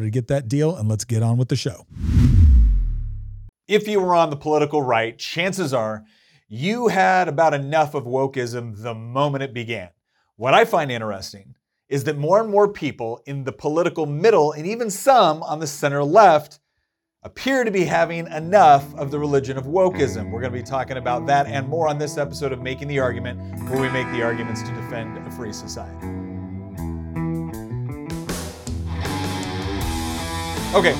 to get that deal, and let's get on with the show. If you were on the political right, chances are you had about enough of wokeism the moment it began. What I find interesting is that more and more people in the political middle, and even some on the center left, appear to be having enough of the religion of wokeism. We're going to be talking about that and more on this episode of Making the Argument, where we make the arguments to defend a free society. Okay.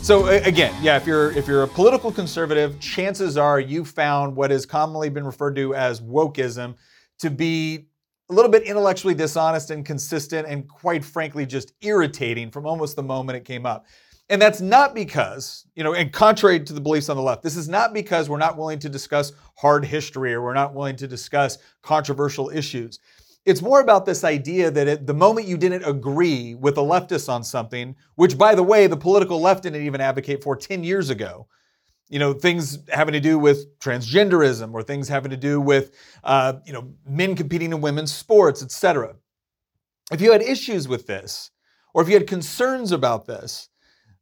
So again, yeah, if you're if you're a political conservative, chances are you found what has commonly been referred to as wokeism to be a little bit intellectually dishonest and consistent and quite frankly just irritating from almost the moment it came up. And that's not because, you know, and contrary to the beliefs on the left, this is not because we're not willing to discuss hard history or we're not willing to discuss controversial issues. It's more about this idea that at the moment you didn't agree with the leftists on something, which by the way, the political left didn't even advocate for 10 years ago, you know, things having to do with transgenderism or things having to do with, uh, you know, men competing in women's sports, etc. If you had issues with this, or if you had concerns about this,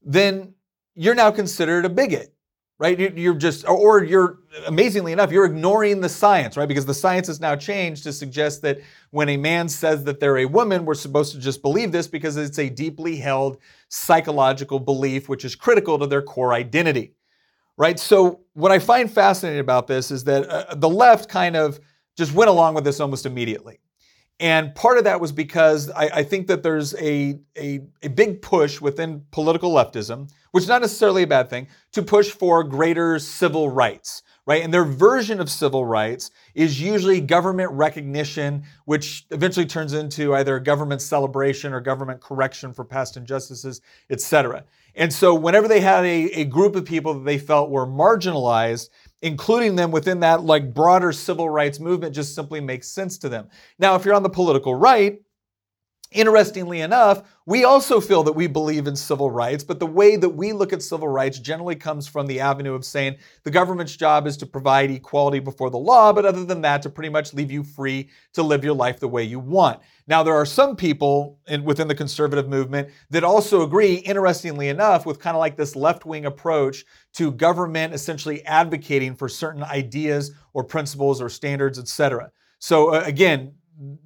then you're now considered a bigot right? You're just, or you're, amazingly enough, you're ignoring the science, right? Because the science has now changed to suggest that when a man says that they're a woman, we're supposed to just believe this because it's a deeply held psychological belief, which is critical to their core identity, right? So, what I find fascinating about this is that uh, the left kind of just went along with this almost immediately. And part of that was because I, I think that there's a, a, a, big push within political leftism, which is not necessarily a bad thing, to push for greater civil rights, right? And their version of civil rights is usually government recognition, which eventually turns into either government celebration or government correction for past injustices, et cetera. And so whenever they had a, a group of people that they felt were marginalized, including them within that like broader civil rights movement just simply makes sense to them. Now, if you're on the political right, Interestingly enough, we also feel that we believe in civil rights, but the way that we look at civil rights generally comes from the avenue of saying the government's job is to provide equality before the law, but other than that, to pretty much leave you free to live your life the way you want. Now, there are some people in, within the conservative movement that also agree, interestingly enough, with kind of like this left wing approach to government essentially advocating for certain ideas or principles or standards, et cetera. So, uh, again,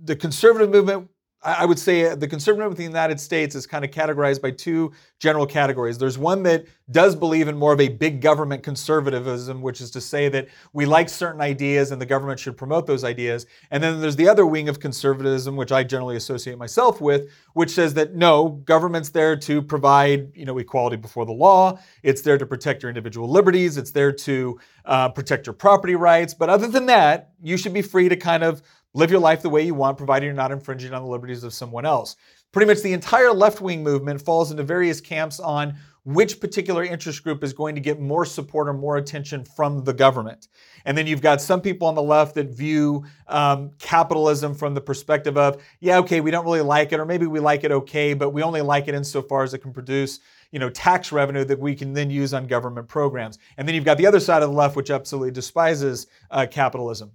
the conservative movement I would say the conservative in the United States is kind of categorized by two general categories. There's one that does believe in more of a big government conservatism, which is to say that we like certain ideas and the government should promote those ideas. And then there's the other wing of conservatism, which I generally associate myself with, which says that no, government's there to provide, you know, equality before the law. It's there to protect your individual liberties. It's there to uh, protect your property rights. But other than that, you should be free to kind of Live your life the way you want, provided you're not infringing on the liberties of someone else. Pretty much the entire left wing movement falls into various camps on which particular interest group is going to get more support or more attention from the government. And then you've got some people on the left that view um, capitalism from the perspective of, yeah, okay, we don't really like it, or maybe we like it okay, but we only like it insofar as it can produce you know, tax revenue that we can then use on government programs. And then you've got the other side of the left, which absolutely despises uh, capitalism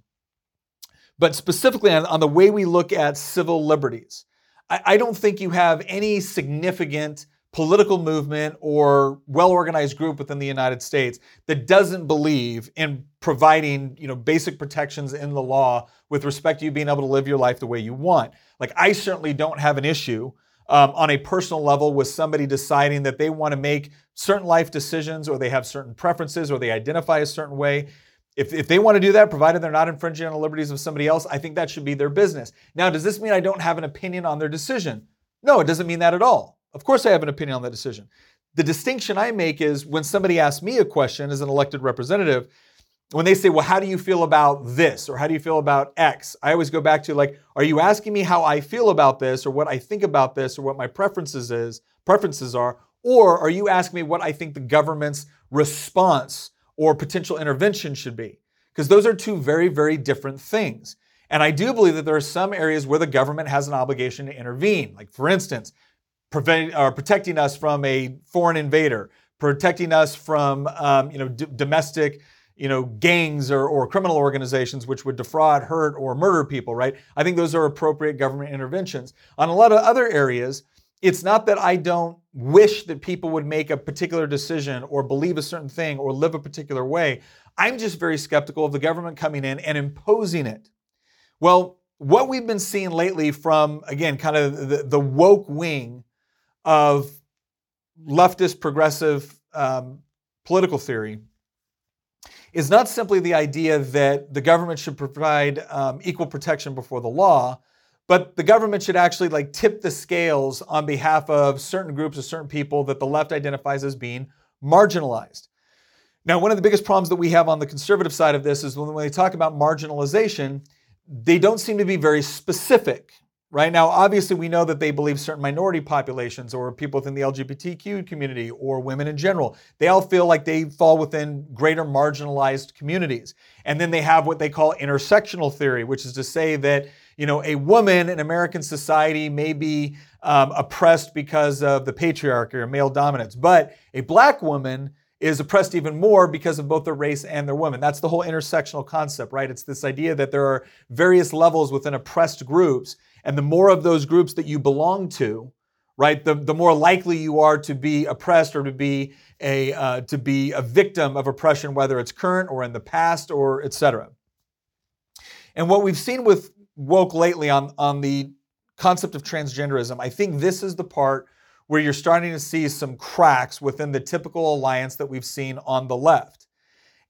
but specifically on, on the way we look at civil liberties. I, I don't think you have any significant political movement or well-organized group within the United States that doesn't believe in providing, you know, basic protections in the law with respect to you being able to live your life the way you want. Like I certainly don't have an issue um, on a personal level with somebody deciding that they want to make certain life decisions or they have certain preferences or they identify a certain way. If, if they want to do that, provided they're not infringing on the liberties of somebody else, I think that should be their business. Now, does this mean I don't have an opinion on their decision? No, it doesn't mean that at all. Of course, I have an opinion on the decision. The distinction I make is when somebody asks me a question as an elected representative, when they say, well, how do you feel about this or how do you feel about X? I always go back to like, are you asking me how I feel about this or what I think about this or what my preferences is, preferences are, or are you asking me what I think the government's response or potential intervention should be? Because those are two very, very different things. And I do believe that there are some areas where the government has an obligation to intervene. Like, for instance, prevent, or protecting us from a foreign invader, protecting us from um, you know, d- domestic you know, gangs or, or criminal organizations which would defraud, hurt, or murder people, right? I think those are appropriate government interventions. On a lot of other areas, it's not that I don't wish that people would make a particular decision or believe a certain thing or live a particular way. I'm just very skeptical of the government coming in and imposing it. Well, what we've been seeing lately from, again, kind of the, the woke wing of leftist progressive um, political theory is not simply the idea that the government should provide um, equal protection before the law, but the government should actually like tip the scales on behalf of certain groups of certain people that the left identifies as being marginalized. Now, one of the biggest problems that we have on the conservative side of this is when they talk about marginalization, they don't seem to be very specific right now obviously we know that they believe certain minority populations or people within the lgbtq community or women in general they all feel like they fall within greater marginalized communities and then they have what they call intersectional theory which is to say that you know a woman in american society may be um, oppressed because of the patriarchy or male dominance but a black woman is oppressed even more because of both their race and their women. That's the whole intersectional concept, right? It's this idea that there are various levels within oppressed groups, and the more of those groups that you belong to, right, the, the more likely you are to be oppressed or to be a uh, to be a victim of oppression, whether it's current or in the past or etc. And what we've seen with woke lately on on the concept of transgenderism, I think this is the part where you're starting to see some cracks within the typical alliance that we've seen on the left.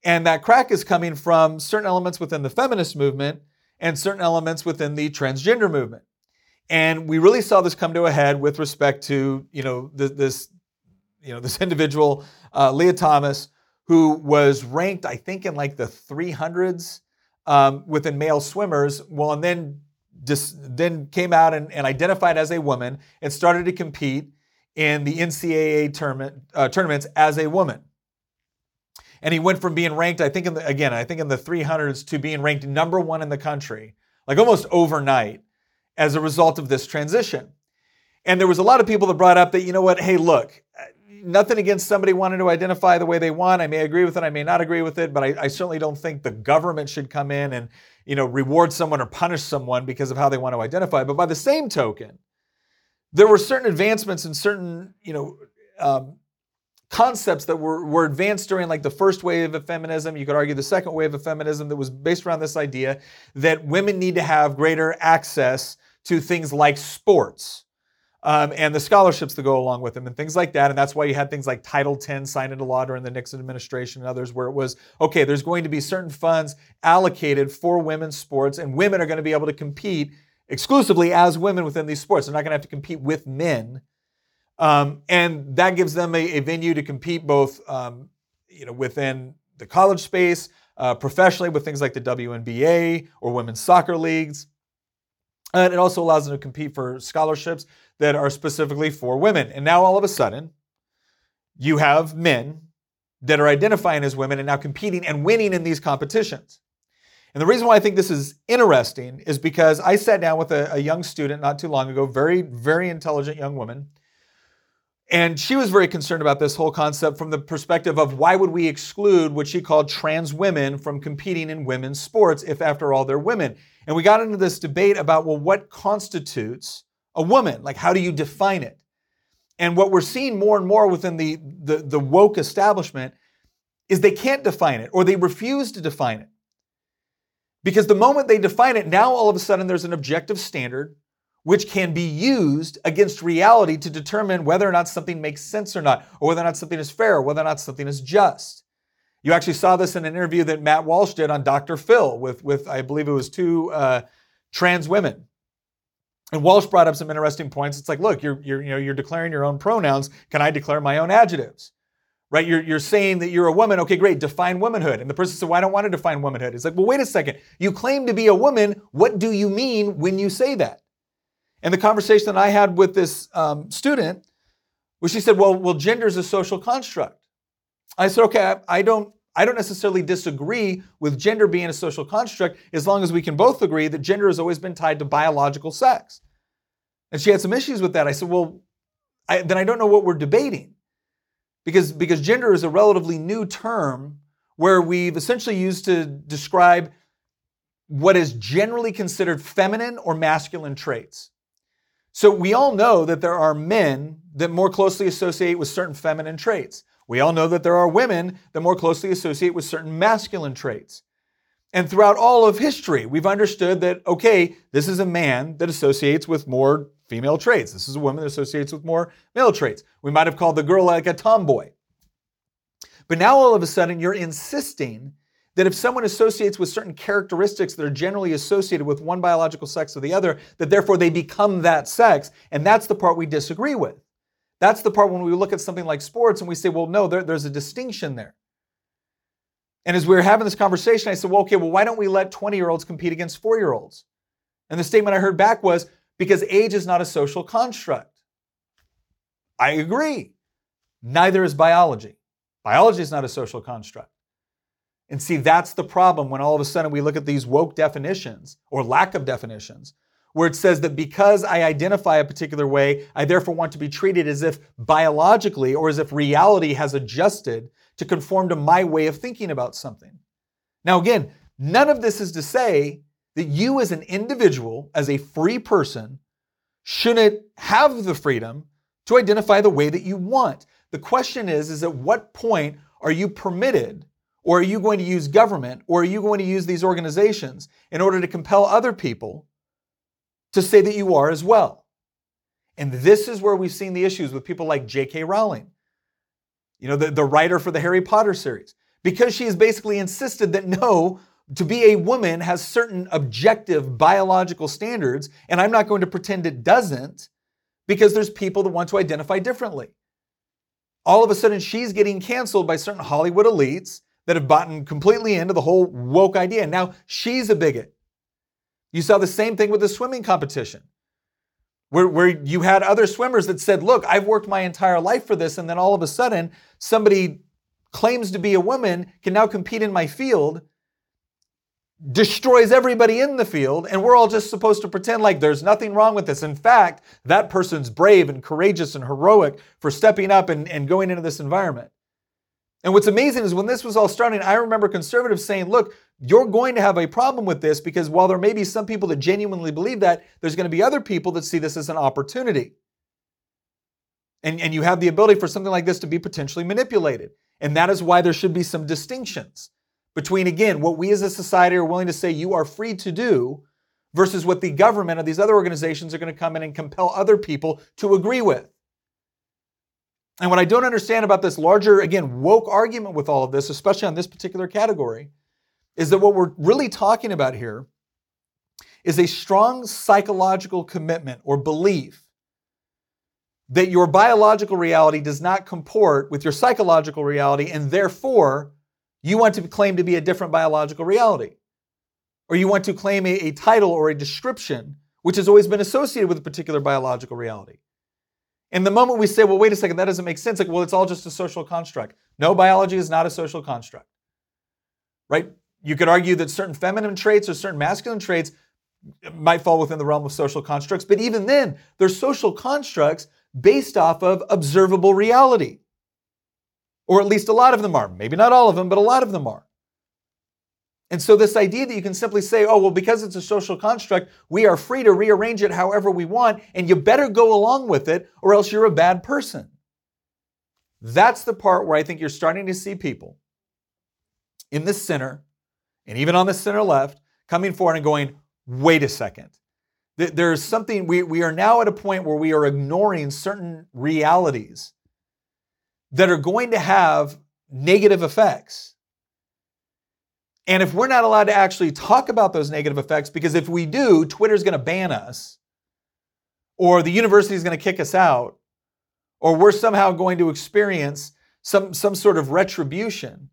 And that crack is coming from certain elements within the feminist movement and certain elements within the transgender movement. And we really saw this come to a head with respect to, you know, this, you know, this individual, uh, Lia Thomas, who was ranked, I think, in like the 300s um, within male swimmers. Well, and then just then came out and, and identified as a woman and started to compete in the NCAA tournament, uh, tournaments as a woman. And he went from being ranked, I think, in the, again, I think in the 300s to being ranked number one in the country, like almost overnight, as a result of this transition. And there was a lot of people that brought up that, you know what, hey, look, nothing against somebody wanting to identify the way they want. I may agree with it, I may not agree with it, but I, I certainly don't think the government should come in and, you know, reward someone or punish someone because of how they want to identify. But by the same token, there were certain advancements and certain, you know, um, concepts that were, were advanced during like the first wave of feminism. You could argue the second wave of feminism that was based around this idea that women need to have greater access to things like sports. Um, and the scholarships that go along with them and things like that. And that's why you had things like Title X signed into law during the Nixon administration and others, where it was okay, there's going to be certain funds allocated for women's sports, and women are going to be able to compete exclusively as women within these sports. They're not going to have to compete with men. Um, and that gives them a, a, venue to compete both um, you know, within the college space, uh, professionally with things like the WNBA or women's soccer leagues. And it also allows them to compete for scholarships that are specifically for women. And now all of a sudden, you have men that are identifying as women and now competing and winning in these competitions. And the reason why I think this is interesting is because I sat down with a, a young student not too long ago, very, very intelligent young woman. And she was very concerned about this whole concept from the perspective of why would we exclude what she called trans women from competing in women's sports if, after all, they're women? And we got into this debate about, well, what constitutes a woman? Like, how do you define it? And what we're seeing more and more within the, the, the woke establishment is they can't define it or they refuse to define it. Because the moment they define it, now all of a sudden there's an objective standard which can be used against reality to determine whether or not something makes sense or not, or whether or not something is fair, or whether or not something is just. You actually saw this in an interview that Matt Walsh did on Dr. Phil with, with I believe it was two uh, trans women. And Walsh brought up some interesting points. It's like, look, you're, you're, you know, you're declaring your own pronouns. Can I declare my own adjectives? Right? You're, you're saying that you're a woman. Okay, great. Define womanhood. And the person said, well, I don't want to define womanhood. It's like, well, wait a second. You claim to be a woman. What do you mean when you say that? And the conversation that I had with this um, student was she said, well, well, gender is a social construct. I said, okay, I, I don't I don't necessarily disagree with gender being a social construct as long as we can both agree that gender has always been tied to biological sex. And she had some issues with that. I said, well, I, then I don't know what we're debating. Because, because gender is a relatively new term where we've essentially used to describe what is generally considered feminine or masculine traits. So we all know that there are men that more closely associate with certain feminine traits. We all know that there are women that more closely associate with certain masculine traits. And throughout all of history, we've understood that, okay, this is a man that associates with more female traits. This is a woman that associates with more male traits. We might have called the girl like a tomboy. But now all of a sudden, you're insisting that if someone associates with certain characteristics that are generally associated with one biological sex or the other, that therefore they become that sex. And that's the part we disagree with. That's the part when we look at something like sports and we say, well, no, there, there's a distinction there. And as we were having this conversation, I said, well, okay, well, why don't we let 20 year olds compete against four year olds? And the statement I heard back was, because age is not a social construct. I agree. Neither is biology. Biology is not a social construct. And see, that's the problem when all of a sudden we look at these woke definitions or lack of definitions, where it says that because I identify a particular way, I therefore want to be treated as if biologically or as if reality has adjusted to conform to my way of thinking about something. Now, again, none of this is to say that you as an individual, as a free person, shouldn't have the freedom to identify the way that you want. The question is, is at what point are you permitted or are you going to use government or are you going to use these organizations in order to compel other people to say that you are as well? And this is where we've seen the issues with people like J.K. Rowling, you know, the, the writer for the Harry Potter series, because she has basically insisted that no, to be a woman has certain objective biological standards, and I'm not going to pretend it doesn't because there's people that want to identify differently. All of a sudden, she's getting canceled by certain Hollywood elites that have bought completely into the whole woke idea. Now she's a bigot. You saw the same thing with the swimming competition, where, where you had other swimmers that said, Look, I've worked my entire life for this. And then all of a sudden, somebody claims to be a woman can now compete in my field, destroys everybody in the field, and we're all just supposed to pretend like there's nothing wrong with this. In fact, that person's brave and courageous and heroic for stepping up and, and going into this environment. And what's amazing is when this was all starting, I remember conservatives saying, look, you're going to have a problem with this because while there may be some people that genuinely believe that, there's going to be other people that see this as an opportunity. And, and you have the ability for something like this to be potentially manipulated. And that is why there should be some distinctions between, again, what we as a society are willing to say you are free to do versus what the government or these other organizations are going to come in and compel other people to agree with. And what I don't understand about this larger, again, woke argument with all of this, especially on this particular category, is that what we're really talking about here is a strong psychological commitment or belief that your biological reality does not comport with your psychological reality, and therefore you want to claim to be a different biological reality. Or you want to claim a, a title or a description which has always been associated with a particular biological reality. And the moment we say, well, wait a second, that doesn't make sense, like, well, it's all just a social construct. No, biology is not a social construct, right? You could argue that certain feminine traits or certain masculine traits might fall within the realm of social constructs, but even then, they're social constructs based off of observable reality. Or at least a lot of them are. Maybe not all of them, but a lot of them are. And so, this idea that you can simply say, oh, well, because it's a social construct, we are free to rearrange it however we want, and you better go along with it, or else you're a bad person. That's the part where I think you're starting to see people in the center, and even on the center left, coming forward and going, wait a second. There's something, we, we are now at a point where we are ignoring certain realities that are going to have negative effects. And if we're not allowed to actually talk about those negative effects, because if we do, Twitter's going to ban us, or the university is going to kick us out, or we're somehow going to experience some, some sort of retribution,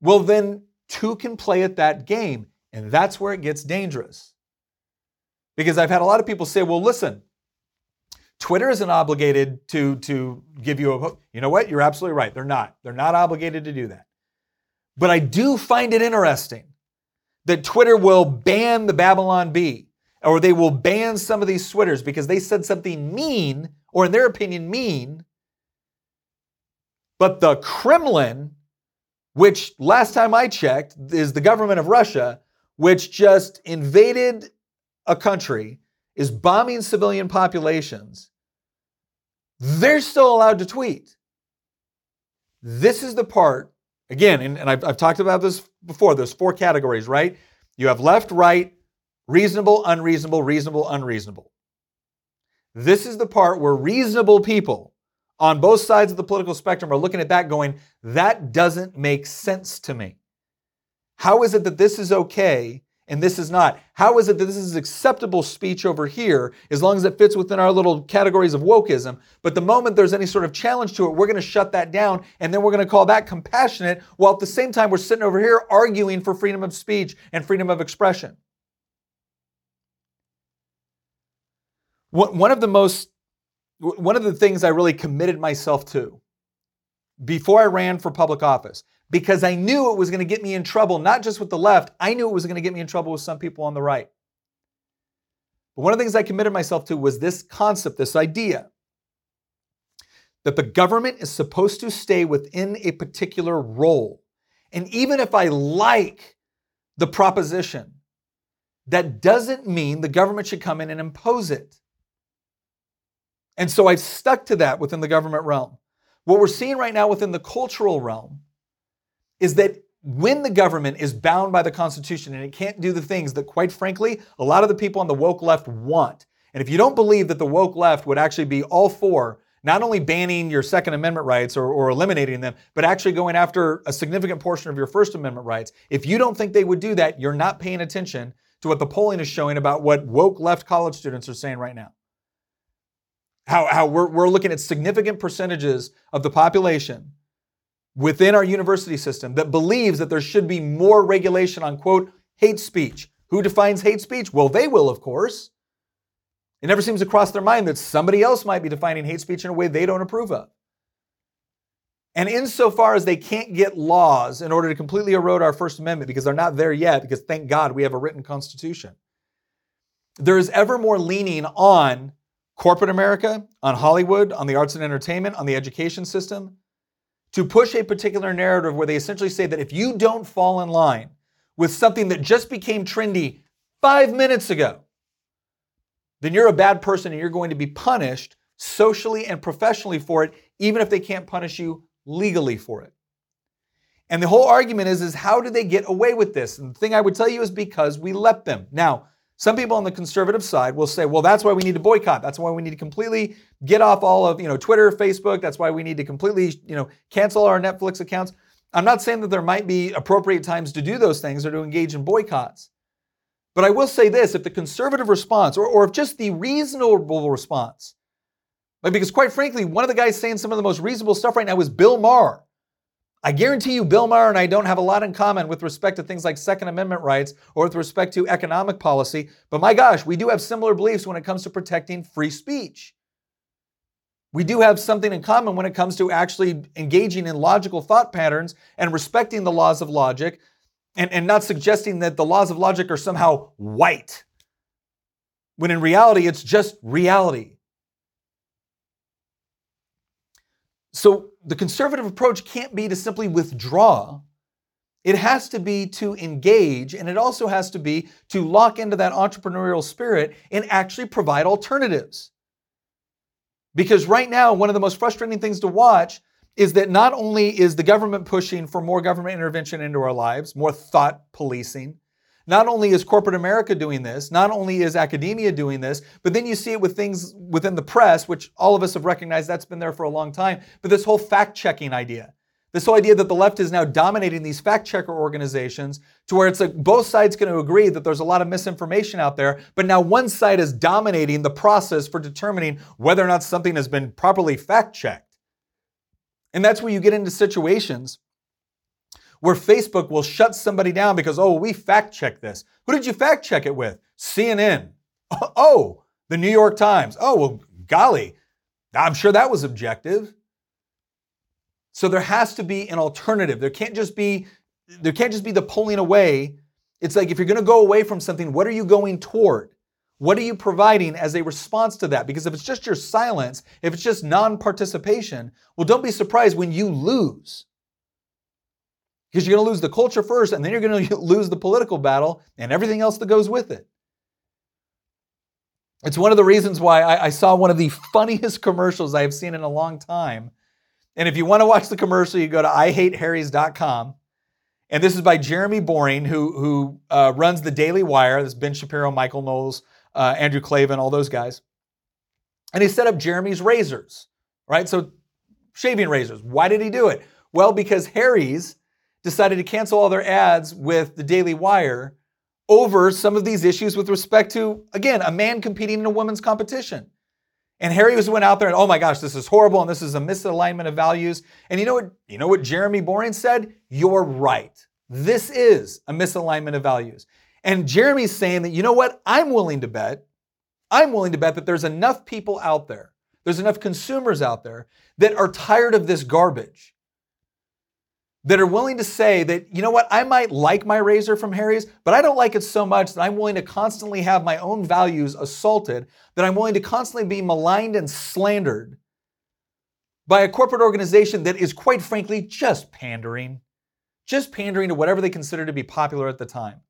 well, then two can play at that game. And that's where it gets dangerous. Because I've had a lot of people say, well, listen, Twitter isn't obligated to, to give you a, you know what? You're absolutely right. They're not. They're not obligated to do that. But I do find it interesting that Twitter will ban the Babylon Bee or they will ban some of these Twitters because they said something mean or in their opinion mean. But the Kremlin, which last time I checked is the government of Russia, which just invaded a country, is bombing civilian populations, they're still allowed to tweet. This is the part Again, and, and I've, I've talked about this before, there's four categories, right? You have left, right, reasonable, unreasonable, reasonable, unreasonable. This is the part where reasonable people on both sides of the political spectrum are looking at that going, that doesn't make sense to me. How is it that this is okay and this is not? How is it that this is acceptable speech over here as long as it fits within our little categories of wokeism? But the moment there's any sort of challenge to it, we're going to shut that down and then we're going to call that compassionate while at the same time we're sitting over here arguing for freedom of speech and freedom of expression. One of the most, one of the things I really committed myself to before I ran for public office because I knew it was going to get me in trouble, not just with the left, I knew it was going to get me in trouble with some people on the right. But one of the things I committed myself to was this concept, this idea that the government is supposed to stay within a particular role. And even if I like the proposition, that doesn't mean the government should come in and impose it. And so I've stuck to that within the government realm. What we're seeing right now within the cultural realm is that when the government is bound by the Constitution and it can't do the things that, quite frankly, a lot of the people on the woke left want. And if you don't believe that the woke left would actually be all for not only banning your Second Amendment rights or, or, eliminating them, but actually going after a significant portion of your First Amendment rights, if you don't think they would do that, you're not paying attention to what the polling is showing about what woke left college students are saying right now. How, how we're, we're looking at significant percentages of the population within our university system that believes that there should be more regulation on, quote, hate speech. Who defines hate speech? Well, they will, of course. It never seems to cross their mind that somebody else might be defining hate speech in a way they don't approve of. And insofar as they can't get laws in order to completely erode our First Amendment, because they're not there yet, because thank God we have a written constitution, there is ever more leaning on corporate America, on Hollywood, on the arts and entertainment, on the education system, to push a particular narrative where they essentially say that if you don't fall in line with something that just became trendy five minutes ago, then you're a bad person and you're going to be punished socially and professionally for it, even if they can't punish you legally for it. And the whole argument is, is how do they get away with this? And the thing I would tell you is because we let them. Now, some people on the conservative side will say, well, that's why we need to boycott. That's why we need to completely get off all of, you know, Twitter, Facebook. That's why we need to completely, you know, cancel our Netflix accounts. I'm not saying that there might be appropriate times to do those things or to engage in boycotts. But I will say this if the conservative response, or, or if just the reasonable response, like because quite frankly, one of the guys saying some of the most reasonable stuff right now is Bill Maher. I guarantee you, Bill Maher and I don't have a lot in common with respect to things like Second Amendment rights or with respect to economic policy, but my gosh, we do have similar beliefs when it comes to protecting free speech. We do have something in common when it comes to actually engaging in logical thought patterns and respecting the laws of logic and, and not suggesting that the laws of logic are somehow white, when in reality, it's just reality. So the conservative approach can't be to simply withdraw. It has to be to engage, and it also has to be to lock into that entrepreneurial spirit and actually provide alternatives. Because right now, one of the most frustrating things to watch is that not only is the government pushing for more government intervention into our lives, more thought policing, Not only is corporate America doing this, not only is academia doing this, but then you see it with things within the press, which all of us have recognized that's been there for a long time. But this whole fact checking idea, this whole idea that the left is now dominating these fact checker organizations to where it's like both sides going to agree that there's a lot of misinformation out there, but now one side is dominating the process for determining whether or not something has been properly fact checked. And that's where you get into situations where Facebook will shut somebody down because, oh, we fact checked this. Who did you fact check it with? CNN. Oh, the New York Times. Oh, well, golly, I'm sure that was objective. So there has to be an alternative. There can't just be there can't just be the pulling away. It's like if you're going to go away from something, what are you going toward? What are you providing as a response to that? Because if it's just your silence, if it's just non-participation, well, don't be surprised when you lose because you're going to lose the culture first, and then you're going to lose the political battle and everything else that goes with it. It's one of the reasons why I, I, saw one of the funniest commercials I have seen in a long time. And if you want to watch the commercial, you go to IHateHarrys.com. And this is by Jeremy Boring, who, who uh, runs the Daily Wire. This Ben Shapiro, Michael Knowles, uh, Andrew Klavan, all those guys. And he set up Jeremy's razors, right? So shaving razors. Why did he do it? Well, because Harry's decided to cancel all their ads with the Daily Wire over some of these issues with respect to, again, a man competing in a women's competition. And Harry was went out there and, oh my gosh, this is horrible and this is a misalignment of values. And you know what? You know what Jeremy Boring said? You're right. This is a misalignment of values. And Jeremy's saying that, you know what? I'm willing to bet, I'm willing to bet that there's enough people out there, there's enough consumers out there that are tired of this garbage that are willing to say that, you know what, I might like my razor from Harry's, but I don't like it so much that I'm willing to constantly have my own values assaulted, that I'm willing to constantly be maligned and slandered by a corporate organization that is, quite frankly, just pandering, just pandering to whatever they consider to be popular at the time.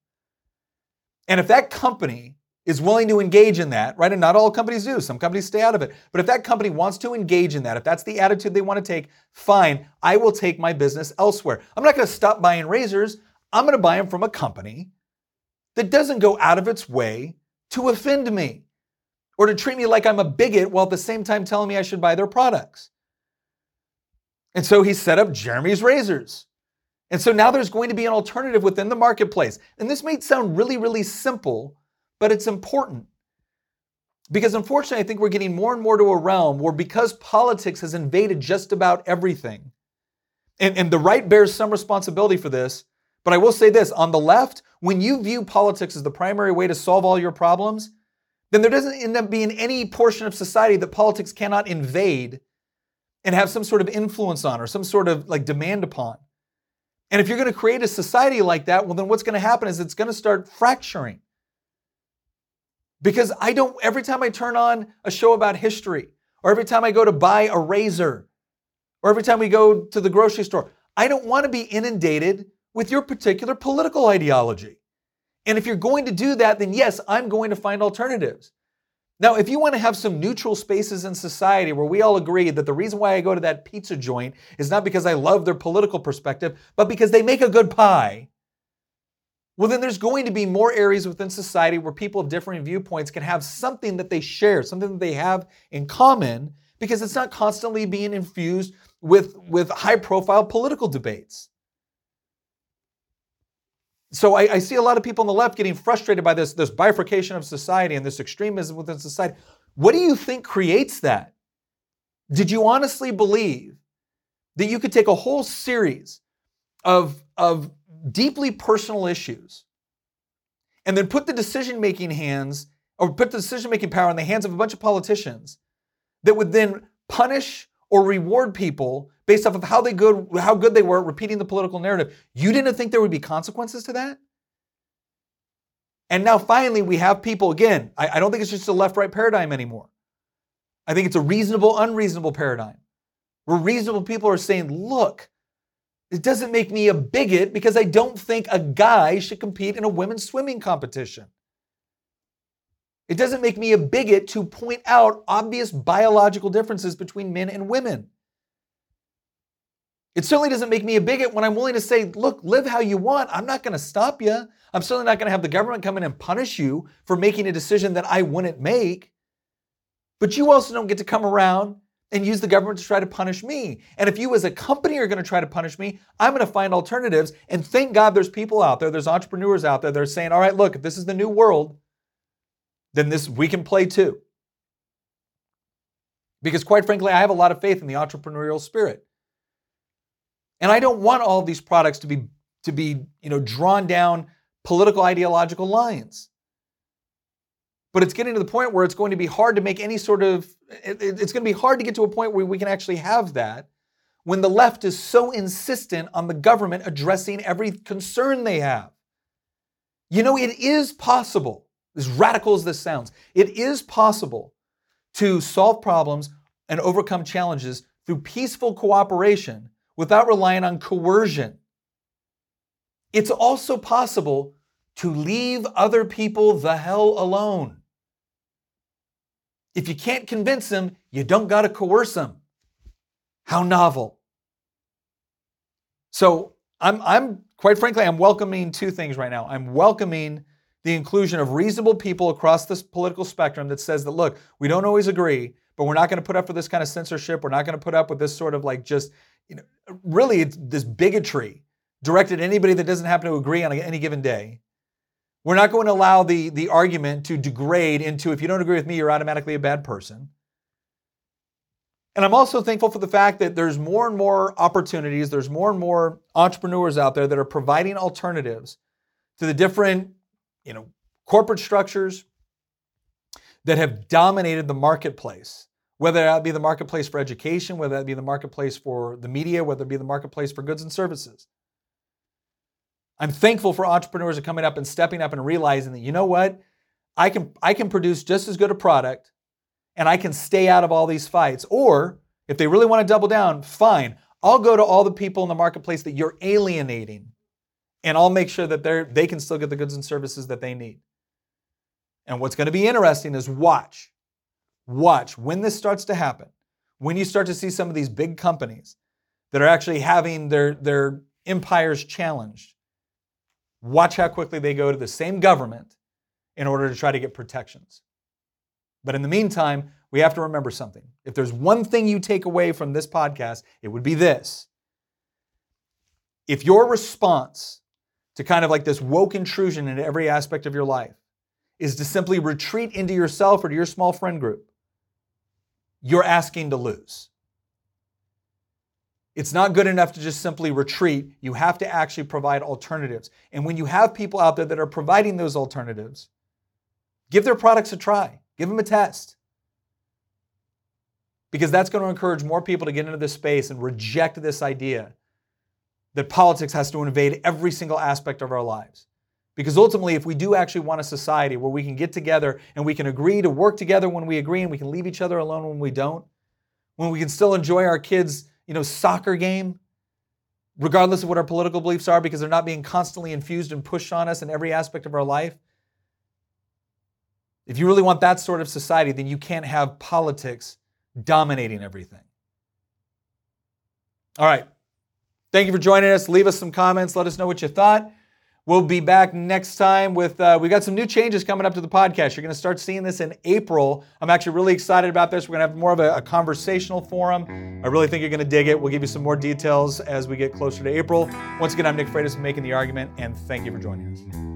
And if that company is willing to engage in that, right? And not all companies do. Some companies stay out of it. But if that company wants to engage in that, if that's the attitude they want to take, fine, I will take my business elsewhere. I'm not going to stop buying razors. I'm going to buy them from a company that doesn't go out of its way to offend me or to treat me like I'm a bigot while at the same time telling me I should buy their products. And so he set up Jeremy's Razors. And so now there's going to be an alternative within the marketplace. And this may sound really, really simple but it's important. Because unfortunately, I think we're getting more and more to a realm where because politics has invaded just about everything, and, and the right bears some responsibility for this, but I will say this on the left, when you view politics as the primary way to solve all your problems, then there doesn't end up being any portion of society that politics cannot invade and have some sort of influence on or some sort of like demand upon. And if you're going to create a society like that, well, then what's going to happen is it's going to start fracturing. Because I don't, every time I turn on a show about history, or every time I go to buy a razor, or every time we go to the grocery store, I don't want to be inundated with your particular political ideology. And if you're going to do that, then yes, I'm going to find alternatives. Now, if you want to have some neutral spaces in society where we all agree that the reason why I go to that pizza joint is not because I love their political perspective, but because they make a good pie, well, then there's going to be more areas within society where people of differing viewpoints can have something that they share, something that they have in common, because it's not constantly being infused with, with high profile political debates. So I, I, see a lot of people on the left getting frustrated by this, this bifurcation of society and this extremism within society. What do you think creates that? Did you honestly believe that you could take a whole series of, of deeply personal issues and then put the decision making hands or put the decision making power in the hands of a bunch of politicians that would then punish or reward people based off of how they good how good they were at repeating the political narrative. You didn't think there would be consequences to that? And now finally we have people again. I, I don't think it's just a left-right paradigm anymore. I think it's a reasonable, unreasonable paradigm. Where reasonable people are saying, look, it doesn't make me a bigot because I don't think a guy should compete in a women's swimming competition. It doesn't make me a bigot to point out obvious biological differences between men and women. It certainly doesn't make me a bigot when I'm willing to say, look, live how you want. I'm not going to stop you. I'm certainly not going to have the government come in and punish you for making a decision that I wouldn't make. But you also don't get to come around and use the government to try to punish me. And if you as a company are going to try to punish me, I'm going to find alternatives. And thank God there's people out there, there's entrepreneurs out there that are saying, all right, look, if this is the new world, then this we can play too. Because quite frankly, I have a lot of faith in the entrepreneurial spirit. And I don't want all these products to be to be, you know, drawn down political ideological lines but it's getting to the point where it's going to be hard to make any sort of it's going to be hard to get to a point where we can actually have that when the left is so insistent on the government addressing every concern they have. You know it is possible as radical as this sounds it is possible to solve problems and overcome challenges through peaceful cooperation without relying on coercion. It's also possible to leave other people the hell alone if you can't convince them, you don't got to coerce them. How novel. So I'm, I'm quite frankly, I'm welcoming two things right now. I'm welcoming the inclusion of reasonable people across this political spectrum that says that, look, we don't always agree, but we're not going to put up with this kind of censorship. We're not going to put up with this sort of like just, you know, really this bigotry directed at anybody that doesn't happen to agree on any given day. We're not going to allow the, the argument to degrade into if you don't agree with me, you're automatically a bad person. And I'm also thankful for the fact that there's more and more opportunities, there's more and more entrepreneurs out there that are providing alternatives to the different, you know, corporate structures that have dominated the marketplace. Whether that be the marketplace for education, whether that be the marketplace for the media, whether it be the marketplace for goods and services. I'm thankful for entrepreneurs are coming up and stepping up and realizing that, you know what? I can, I can produce just as good a product and I can stay out of all these fights. Or if they really want to double down, fine. I'll go to all the people in the marketplace that you're alienating and I'll make sure that they're, they can still get the goods and services that they need. And what's going to be interesting is watch, watch when this starts to happen, when you start to see some of these big companies that are actually having their, their empires challenged Watch how quickly they go to the same government in order to try to get protections. But in the meantime, we have to remember something. If there's one thing you take away from this podcast, it would be this. If your response to kind of like this woke intrusion into every aspect of your life is to simply retreat into yourself or to your small friend group, you're asking to lose. It's not good enough to just simply retreat. You have to actually provide alternatives. And when you have people out there that are providing those alternatives, give their products a try, give them a test. Because that's going to encourage more people to get into this space and reject this idea that politics has to invade every single aspect of our lives. Because ultimately, if we do actually want a society where we can get together and we can agree to work together when we agree and we can leave each other alone when we don't, when we can still enjoy our kids' you know, soccer game, regardless of what our political beliefs are, because they're not being constantly infused and pushed on us in every aspect of our life. If you really want that sort of society, then you can't have politics dominating everything. All right. Thank you for joining us. Leave us some comments. Let us know what you thought. We'll be back next time with, uh, we got some new changes coming up to the podcast. You're going to start seeing this in April. I'm actually really excited about this. We're going to have more of a, a conversational forum. I really think you're going to dig it. We'll give you some more details as we get closer to April. Once again, I'm Nick Freitas making the argument, and thank you for joining us.